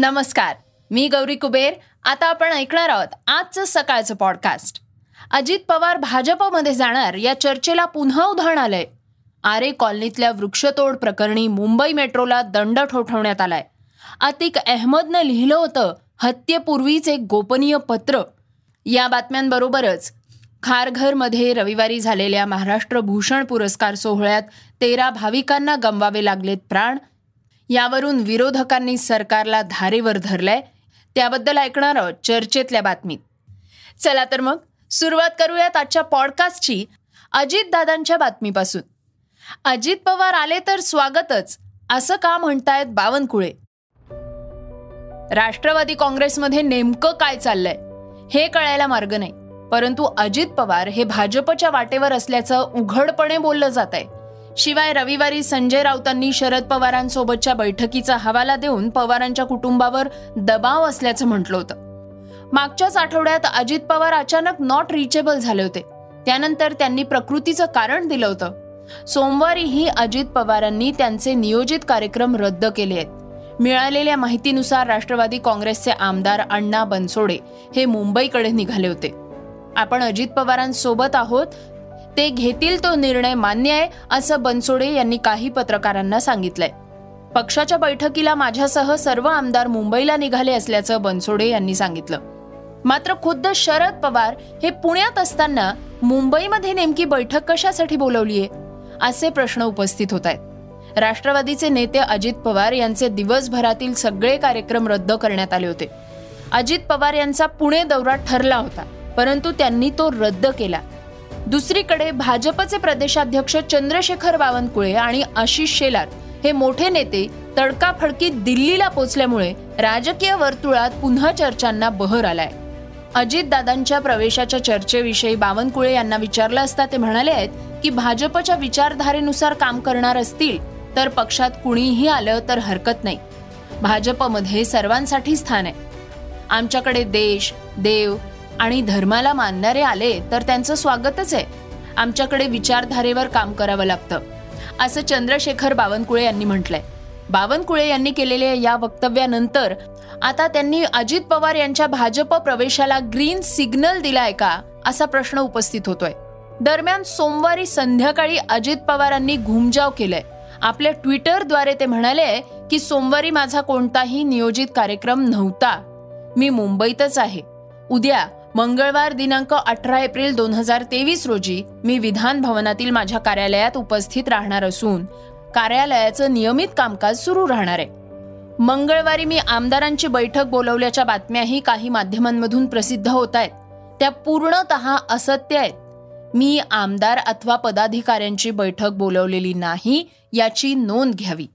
नमस्कार मी गौरी कुबेर. आता आपण ऐकणार आहोत आजचं सकाळचं पॉडकास्ट अजित पवार भाजपमध्ये जाणार या चर्चेला पुन्हा उधाण आलंय. आरे कॉलनीतल्या वृक्षतोड प्रकरणी मुंबई मेट्रोला दंड ठोठवण्यात आलाय. अतिक अहमदनं लिहिलं होतं हत्येपूर्वीच एक गोपनीय पत्र. या बातम्यांबरोबरच खारघरमध्ये रविवारी झालेल्या महाराष्ट्र भूषण पुरस्कार सोहळ्यात तेरा भाविकांना गमवावे लागलेत प्राण यावरून विरोधकांनी सरकारला धारेवर धरलंय. त्याबद्दल ऐकणार आहोत चर्चेतल्या बातमीत. चला तर मग सुरुवात करूयात आजच्या पॉडकास्टची अजितदादांच्या बातमीपासून. अजित पवार आले तर स्वागतच असं का म्हणतायत बावनकुळे? राष्ट्रवादी काँग्रेसमध्ये नेमकं काय चाललंय हे कळायला मार्ग नाही. परंतु अजित पवार हे भाजपच्या वाटेवर असल्याचं उघडपणे बोललं जात आहे शिवाय रविवारी संजय राऊतांनी शरद पवारांसोबतच्या बैठकीचा हवाला देऊन पवारांच्या कुटुंबावर दबाव असल्याचं म्हटलं होतं. मागच्याच आठवड्यात अजित पवार अचानक नॉट रिचेबल झाले होते. त्यानंतर त्यांनी प्रकृतीचं कारण दिलं होतं. सोमवारीही अजित पवारांनी त्यांचे नियोजित कार्यक्रम रद्द केले आहेत. मिळालेल्या माहितीनुसार राष्ट्रवादी काँग्रेसचे आमदार अण्णा बनसोडे हे मुंबईकडे निघाले होते. आपण अजित पवारांसोबत आहोत. ते घेतील तो निर्णय मान्य आहे असं बनसोडे यांनी काही पत्रकारांना सांगितलंय. पक्षाच्या बैठकीला माझ्यासह सर्व आमदार मुंबईला निघाले असल्याचं बनसोडे यांनी सांगितलं. मात्र खुद्द शरद पवार हे पुण्यात असताना मुंबईमध्ये नेमकी बैठक कशासाठी बोलवलीये असे प्रश्न उपस्थित होत आहेत. राष्ट्रवादीचे नेते अजित पवार यांचे दिवसभरातील सगळे कार्यक्रम रद्द करण्यात आले होते. अजित पवार यांचा पुणे दौरा ठरला होता परंतु त्यांनी तो रद्द केला. दुसरीकडे भाजपचे प्रदेशाध्यक्ष चंद्रशेखर बावनकुळे आणि आशिष शेलार हे मोठे नेते तडकाफडकी दिल्लीला पोचल्यामुळे राजकीय वर्तुळात पुन्हा चर्चांना बहर आलाय. अजितदादांच्या प्रवेशाच्या चर्चेविषयी बावनकुळे यांना विचारलं असता ते म्हणाले आहेत की भाजपच्या विचारधारेनुसार काम करणार असतील तर पक्षात कुणीही आलं तर हरकत नाही. भाजपमध्ये सर्वांसाठी स्थान आहे. आमच्याकडे देश देव आणि धर्माला मानणारे आले तर त्यांचं स्वागतच आहे. आमच्याकडे विचारधारेवर काम करावं लागतं. असं चंद्रशेखर बावनकुळे यांनी म्हटलंय. बावनकुळे यांनी केलेल्या या वक्तव्यानंतर आता त्यांनी अजित पवार यांच्या भाजप प्रवेशाला ग्रीन सिग्नल दिलाय का असा प्रश्न उपस्थित होतोय. दरम्यान सोमवारी संध्याकाळी अजित पवारांनी घुमजाव केलंय. आपल्या ट्विटरद्वारे ते म्हणाले की सोमवारी माझा कोणताही नियोजित कार्यक्रम नव्हता. मी मुंबईतच आहे. उद्या मंगळवार दिनांक अठरा एप्रिल दोन हजार तेवीस रोजी मी विधान भवनातील माझ्या कार्यालयात उपस्थित राहणार असून कार्यालयाचं नियमित कामकाज सुरू राहणार आहे. मंगळवारी मी आमदारांची बैठक बोलवल्याच्या बातम्याही काही माध्यमांमधून प्रसिद्ध होत आहेत. त्या पूर्णत असत्य आहेत. मी आमदार अथवा पदाधिकाऱ्यांची बैठक बोलवलेली नाही याची नोंद घ्यावी.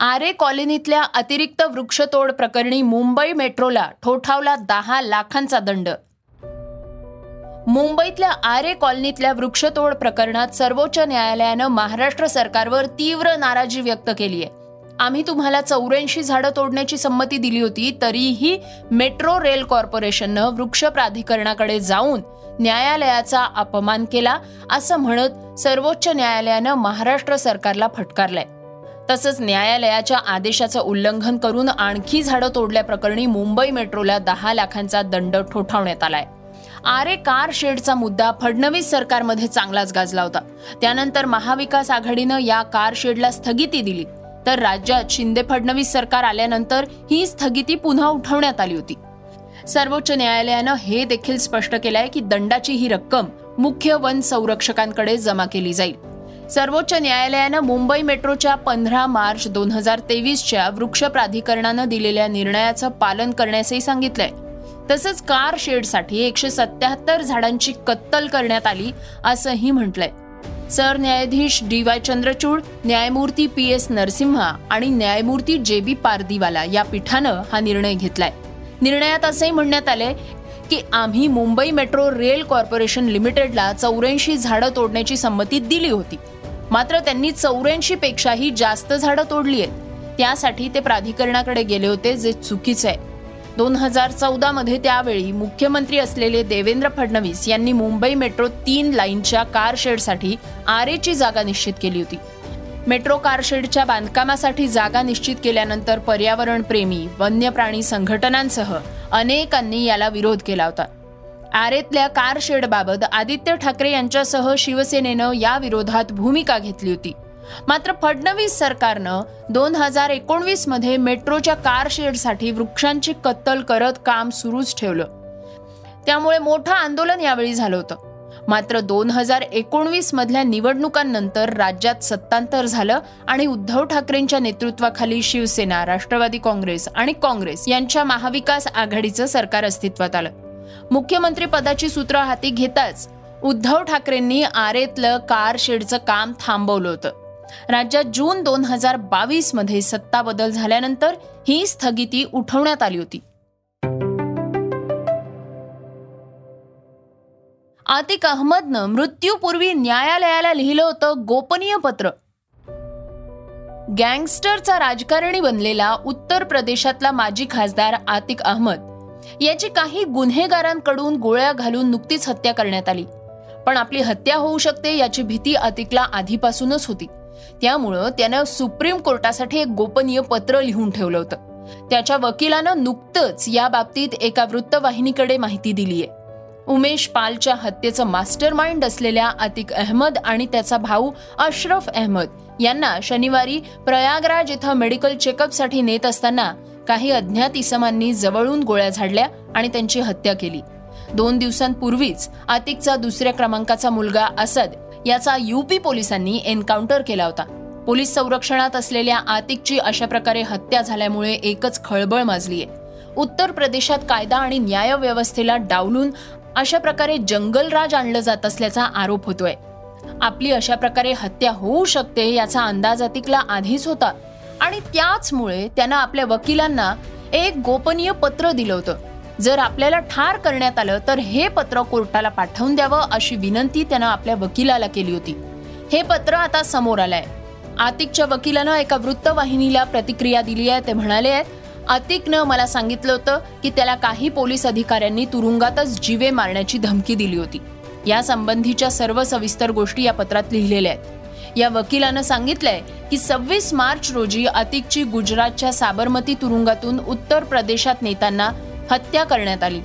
आरे कॉलनीतल्या अतिरिक्त वृक्षतोड प्रकरणी मुंबई मेट्रोला ठोठावला दहा लाखांचा दंड. मुंबईतल्या आरे कॉलनीतल्या वृक्षतोड प्रकरणात सर्वोच्च न्यायालयानं महाराष्ट्र सरकारवर तीव्र नाराजी व्यक्त केली आहे आम्ही तुम्हाला चौऱ्याऐंशी झाडं तोडण्याची संमती दिली होती तरीही मेट्रो रेल कॉर्पोरेशननं वृक्ष प्राधिकरणाकडे जाऊन न्यायालयाचा अपमान केला असं म्हणत सर्वोच्च न्यायालयानं महाराष्ट्र सरकारला फटकारलंय. तसंच न्यायालयाच्या आदेशाचं उल्लंघन करून आणखी झाडं तोडल्याप्रकरणी मुंबई मेट्रोला दहा लाखांचा दंड ठोठावण्यात आलाय. आरे कार शेडचा मुद्दा फडणवीस सरकारमध्ये चांगलाच गाजला होता. त्यानंतर महाविकास आघाडीनं या कार शेडला स्थगिती दिली. तर राज्यात शिंदे फडणवीस सरकार आल्यानंतर ही स्थगिती पुन्हा उठवण्यात आली होती. सर्वोच्च न्यायालयानं हे देखील स्पष्ट केलंय की दंडाची ही रक्कम मुख्य वन संरक्षकांकडे जमा केली जाईल. सर्वोच्च न्यायालयानं मुंबई मेट्रोच्या पंधरा मार्च दोन हजार तेवीसच्या वृक्ष प्राधिकरणानं दिलेल्या निर्णयाचं पालन करण्यासही सांगितलंय. तसंच कार शेडसाठी एकशे सत्याहत्तर झाडांची कत्तल करण्यात आली असंही म्हटलंय. सरन्यायाधीश डी वाय चंद्रचूड न्यायमूर्ती पी एस नरसिम्हा आणि न्यायमूर्ती जे बी पारदीवाला या पीठानं हा निर्णय घेतलाय. निर्णयात असंही म्हणण्यात आलंय की आम्ही मुंबई मेट्रो रेल कॉर्पोरेशन लिमिटेडला चौऱ्याऐंशी झाडं तोडण्याची संमती दिली होती. मात्र त्यांनी चौऱ्याऐंशी पेक्षाही जास्त झाडं तोडली आहेत. त्यासाठी ते प्राधिकरणाकडे गेले होते जे चुकीचं आहे. दोन हजार चौदा मध्ये त्यावेळी मुख्यमंत्री असलेले देवेंद्र फडणवीस यांनी मुंबई मेट्रो तीन लाईनच्या कार शेडसाठी आरेची जागा निश्चित केली होती. मेट्रो कारशेडच्या बांधकामासाठी जागा निश्चित केल्यानंतर पर्यावरण प्रेमी वन्य प्राणी संघटनांसह अनेकांनी याला विरोध केला होता. आरेतल्या कारशेडबाबत आदित्य ठाकरे यांच्यासह शिवसेनेनं या विरोधात भूमिका घेतली होती. मात्र फडणवीस सरकारनं दोन हजार एकोणवीसमध्ये मेट्रोच्या कारशेडसाठी वृक्षांची कत्तल करत काम सुरूच ठेवलं. त्यामुळे मोठं आंदोलन यावेळी झालं होतं. मात्र दोन हजार एकोणवीस मधल्या निवडणुकांनंतर राज्यात सत्तांतर झालं आणि उद्धव ठाकरेंच्या नेतृत्वाखाली शिवसेना राष्ट्रवादी काँग्रेस आणि काँग्रेस यांच्या महाविकास आघाडीचं सरकार अस्तित्वात आलं. मुख्यमंत्री पदाची सूत्र हाती घेताच उद्धव ठाकरेंनी आरेतलं कार शेडचं काम थांबवलं होतं. राज्यात जून दोन हजार बावीसमध्ये सत्ता बदल झाल्यानंतर ही स्थगिती उठवण्यात आली होती. आतिक अहमदनं मृत्यूपूर्वी न्यायालयाला लिहिलं होतं गोपनीय पत्र. गँगस्टरचा राजकारणी बनलेला उत्तर प्रदेशातला माजी खासदार आतिक अहमद याची काही गुन्हेगारांकडून गोळ्या घालून नुकतीच हत्या करण्यात आली. पण आपली हत्या होऊ शकते याची भीती अतिकला आधीपासूनच होती. त्यामुळं त्यानं सुप्रीम कोर्टासाठी एक गोपनीय पत्र लिहून ठेवलं होतं. त्याच्या वकिलानं नुकतंच या बाबतीत एका वृत्तवाहिनीकडे माहिती दिलीय. उमेश पालच्या हत्येचं मास्टर माइंड असलेल्या अतिक अहमद आणि त्याचा भाऊ अशरफ अहमद यांना शनिवारी प्रयागराज इथं मेडिकल चेकअपसाठी नेत असताना काही अज्ञात इसमांनी जवळून गोळ्या झाडल्या आणि त्यांची हत्या केली. दोन दिवसांपूर्वीच आतिकचा दुसऱ्या क्रमांकाचा मुलगा असद याचा युपी पोलिसांनी एन्काउंटर केला होता. पोलीस संरक्षणात असलेल्या आतिकची अशा प्रकारे हत्या झाल्यामुळे एकच खळबळ माजलीय. उत्तर प्रदेशात कायदा आणि न्याय व्यवस्थेला डावलून अशा प्रकारे जंगलराज आणलं जात असल्याचा आरोप होतोय. आपली अशा प्रकारे हत्या होऊ शकते याचा अंदाज अतिकला आधीच होता. आणि त्याचमुळे त्यानं आपल्या वकिलांना एक गोपनीय पत्र दिलं होतं. जर आपल्याला ठार करण्यात आलं तर हे पत्र कोर्टाला पाठवून द्यावं अशी विनंती त्यानं आपल्या वकिलाला केली होती. हे पत्र आता समोर आलंय. आतिकच्या वकिलानं एका वृत्तवाहिनीला प्रतिक्रिया दिली आहे. ते म्हणाले आहेत अतिकनं मला सांगितलं होतं की त्याला काही पोलीस अधिकाऱ्यांनी तुरुंगातच जीवे मारण्याची धमकी दिली होती. या संबंधीच्या सर्व सविस्तर गोष्टी या पत्रात लिहिलेल्या आहेत. या वकिलानं सांगितलंय की सव्वीस मार्च रोजी अतिकची गुजरातच्या साबरमती तुरुंगातून उत्तर प्रदेशात नेताना हत्या करण्यात आली.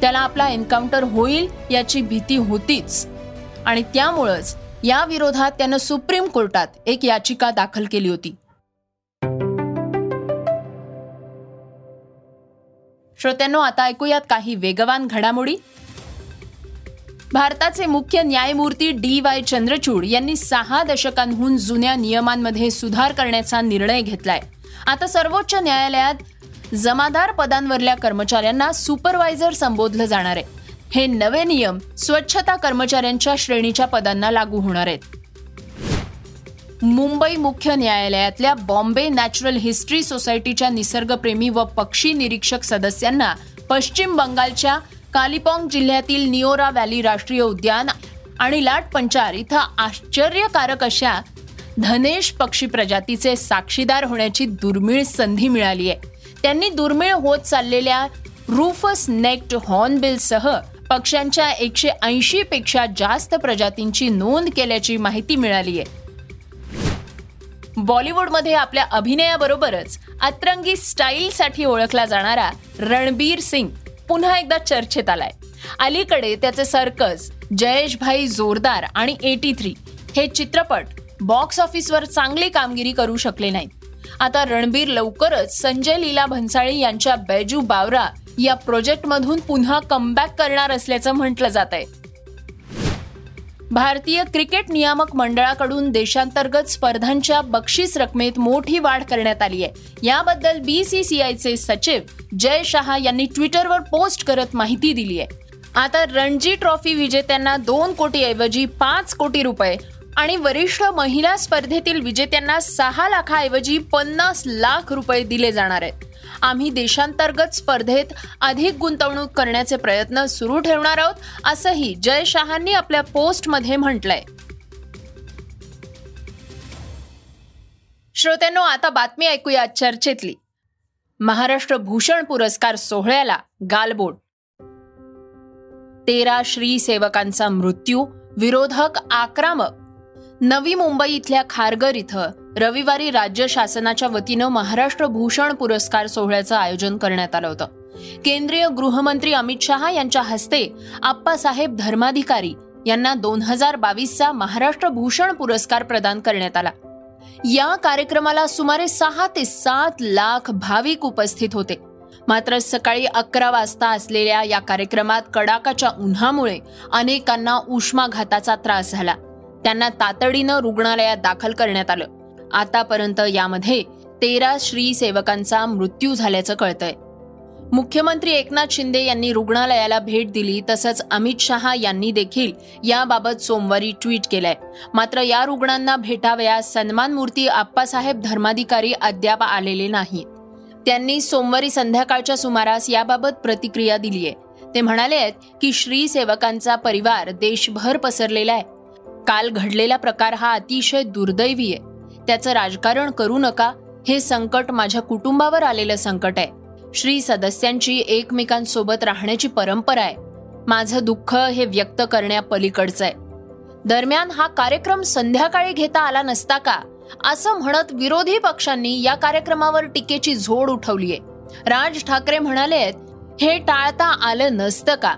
त्याला आपला एन्काउंटर होईल याची भीती होतीच. आणि त्यामुळंच या विरोधात त्यानं सुप्रीम कोर्टात एक याचिका दाखल केली होती. श्रोत्यांनो आता ऐकूयात काही वेगवान घडामोडी. भारताचे मुख्य न्यायमूर्ती डी वाय चंद्रचूड यांनी सहा दशकांहून जुन्या नियमांमध्ये सुधार करण्याचा निर्णय घेतलाय. आता सर्वोच्च न्यायालयात जमादार पदांवरल्या कर्मचाऱ्यांना सुपरवायझर संबोधलं जाणार आहे. हे नवे नियम स्वच्छता कर्मचाऱ्यांच्या श्रेणीच्या पदांना लागू होणार आहेत. मुंबई मुख्य न्यायालयातल्या बॉम्बे नॅचरल हिस्ट्री सोसायटीच्या निसर्गप्रेमी व पक्षी निरीक्षक सदस्यांना पश्चिम बंगालच्या कालिपॉंग जिल्ह्यातील निओरा व्हॅली राष्ट्रीय उद्यान आणि लाट पंचार इथं आश्चर्यकारक अशा धनेश पक्षी प्रजातीचे साक्षीदार होण्याची दुर्मिळ संधी मिळाली आहे. त्यांनी दुर्मिळ होत चाललेल्या रूफस नेक्ट हॉर्नबिलसह पक्ष्यांच्या एकशे ऐंशी पेक्षा जास्त प्रजातींची नोंद केल्याची माहिती मिळाली आहे. बॉलिवूडमध्ये आपल्या अभिनयाबरोबरच अतरंगी स्टाईलसाठी ओळखला जाणारा रणबीर सिंग पुन्हा एकदा चर्चेत आलाय. अलीकडे त्याचे सर्कस जयेश भाई जोरदार आणि एटी थ्री हे चित्रपट बॉक्स ऑफिसवर चांगली कामगिरी करू शकले नाहीत. आता रणबीर लवकरच संजय लीला भन्साळी यांच्या बैजू बावरा या प्रोजेक्टमधून पुन्हा कमबॅक करणार असल्याचं म्हटलं जात आहे भारतीय क्रिकेट नियामक मंडळाकडून देशांतर्गत स्पर्धांच्या बक्षीस रकमेत मोठी वाढ करण्यात आली आहे. याबद्दल बीसीसीआयचे सचिव जय शहा यांनी ट्विटरवर पोस्ट करत माहिती दिली आहे. आता रणजी ट्रॉफी विजेत्यांना दोन कोटी ऐवजी पाच कोटी रुपये आणि वरिष्ठ महिला स्पर्धेतील विजेत्यांना सहा लाखाऐवजी पन्नास लाख रुपये दिले जाणार आहेत. आम्ही देशांतर्गत स्पर्धेत अधिक गुंतवणूक करण्याचे प्रयत्न सुरू ठेवणार आहोत असंही जय शहांनी आपल्या पोस्टमध्ये म्हटलंय. श्रोत्यांनो आता बातमी ऐकूया चर्चेतली. महाराष्ट्र भूषण पुरस्कार सोहळ्याला गालबोट. तेरा श्री सेवकांचा मृत्यू विरोधक आक्रमक. नवी मुंबई इथल्या खारगर इथं रविवारी राज्य शासनाच्या वतीनं महाराष्ट्र भूषण पुरस्कार सोहळ्याचं आयोजन करण्यात आलं होतं. केंद्रीय गृहमंत्री अमित शहा यांच्या हस्ते आप्पासाहेब धर्माधिकारी यांना दोन हजार बावीसचा महाराष्ट्र भूषण पुरस्कार प्रदान करण्यात आला. या कार्यक्रमाला सुमारे सहा ते सात लाख भाविक उपस्थित होते. मात्र सकाळी अकरा वाजता असलेल्या या कार्यक्रमात कडाकाच्या उन्हामुळे अनेकांना उष्माघाताचा त्रास झाला. त्यांना तातडीनं रुग्णालयात दाखल करण्यात आलं. आतापर्यंत यामध्ये तेरा श्री सेवकांचा मृत्यू झाल्याचं कळतंय. मुख्यमंत्री एकनाथ शिंदे यांनी रुग्णालयाला भेट दिली तसंच अमित शहा यांनी देखील याबाबत सोमवारी ट्विट केलंय. मात्र या रुग्णांना भेटावयास सन्मान मूर्ती आप्पासाहेब धर्माधिकारी अद्याप आलेले नाहीत. त्यांनी सोमवारी संध्याकाळच्या सुमारास याबाबत प्रतिक्रिया दिली आहे ते म्हणाले आहेत की श्री सेवकांचा परिवार देशभर पसरलेला आहे. काल घडलेला प्रकार हा अतिशय दुर्दैवी आहे. त्याचं राजकारण करू नका हे संकट माझ्या कुटुंबावर आलेलं संकट आहे. श्री सदस्यांची एकमेकांसोबत राहण्याची परंपरा आहे. माझं दुःख हे व्यक्त करण्यापलीकडचं आहे. दरम्यान हा कार्यक्रम संध्याकाळी घेता आला नसता का? असं म्हणत विरोधी पक्षांनी या कार्यक्रमावर टीकेची झोड उठवलीये राज ठाकरे म्हणाले हे टाळता आलं नसतं का?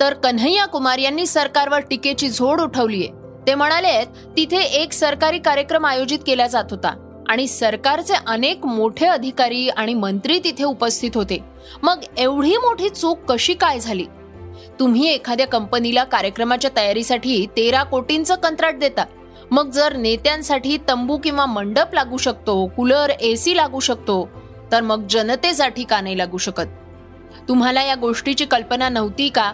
तर कन्हैया कुमार यांनी सरकारवर टीकेची झोड उठवलीय ते म्हणाले तिथे एक सरकारी कार्यक्रम आयोजित केला जात होता आणि सरकारचे अनेक मोठे अधिकारी आणि मंत्री तिथे उपस्थित होते. मग एवढी मोठी चूक कशी काय झाली? तुम्ही एखाद्या कंपनीला कार्यक्रमाच्या तयारीसाठी तेरा कोटींचं कंत्राट देता. मग जर नेत्यांसाठी तंबू किंवा मंडप लागू शकतो कूलर एसी लागू शकतो तर मग जनतेसाठी का नाही लागू शकत? तुम्हाला या गोष्टीची कल्पना नव्हती का?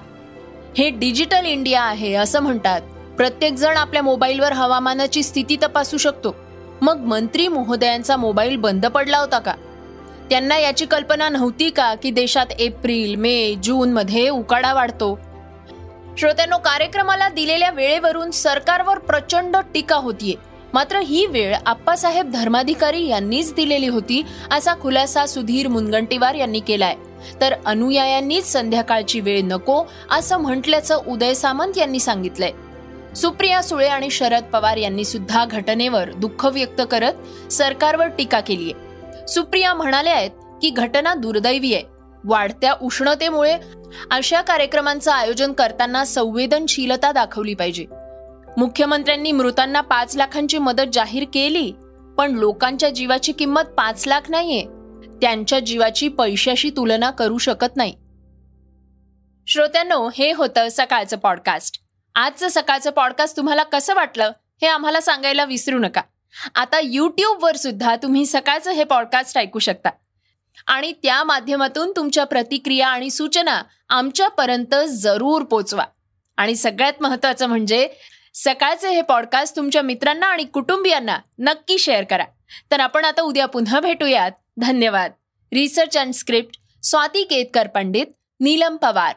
हे डिजिटल इंडिया आहे असं म्हणतात. प्रत्येक जण आपल्या मोबाईलवर हवामानाची स्थिती तपासू शकतो. मग मंत्री महोदयांचा मोबाईल बंद पडला होता का? त्यांना याची कल्पना नव्हती का की देशात एप्रिल मे जून मध्ये उकाडा वाढतो? श्रोत्यांनो कार्यक्रमाला दिलेल्या वेळेवरून सरकारवर प्रचंड टीका होतीये. मात्र ही वेळ आप्पासाहेब धर्माधिकारी यांनीच दिलेली होती असा खुलासा सुधीर मुनगंटीवार यांनी केलाय. तर अनुयायांनीच संध्याकाळची वेळ नको असं म्हटल्याचं उदय सामंत यांनी सांगितलंय. सुप्रिया सुळे आणि शरद पवार यांनी सुद्धा घटनेवर दुःख व्यक्त करत सरकारवर टीका केली आहे सुप्रिया म्हणाले आहेत की घटना दुर्दैवी आहे. वाढत्या उष्णतेमुळे अशा कार्यक्रमांचं आयोजन करताना संवेदनशीलता दाखवली पाहिजे. मुख्यमंत्र्यांनी मृतांना पाच लाखांची मदत जाहीर केली पण लोकांच्या जीवाची किंमत पाच लाख नाहीये. त्यांच्या जीवाची पैशाशी तुलना करू शकत नाही. श्रोत्यांनो हे होतं सकाळचं पॉडकास्ट आजचं सकाळचं पॉडकास्ट तुम्हाला कसं वाटलं हे आम्हाला सांगायला विसरू नका. आता यूट्यूबवर सुद्धा तुम्ही सकाळचं हे पॉडकास्ट ऐकू शकता. आणि त्या माध्यमातून तुमच्या प्रतिक्रिया आणि सूचना आमच्यापर्यंत जरूर पोचवा. आणि सगळ्यात महत्वाचं म्हणजे सकाळचे हे पॉडकास्ट तुमच्या मित्रांना आणि कुटुंबियांना नक्की शेअर करा. तर आपण आता उद्या पुन्हा भेटूयात. धन्यवाद. Research and script Swati Ketkar Pandit Neelam Pawar.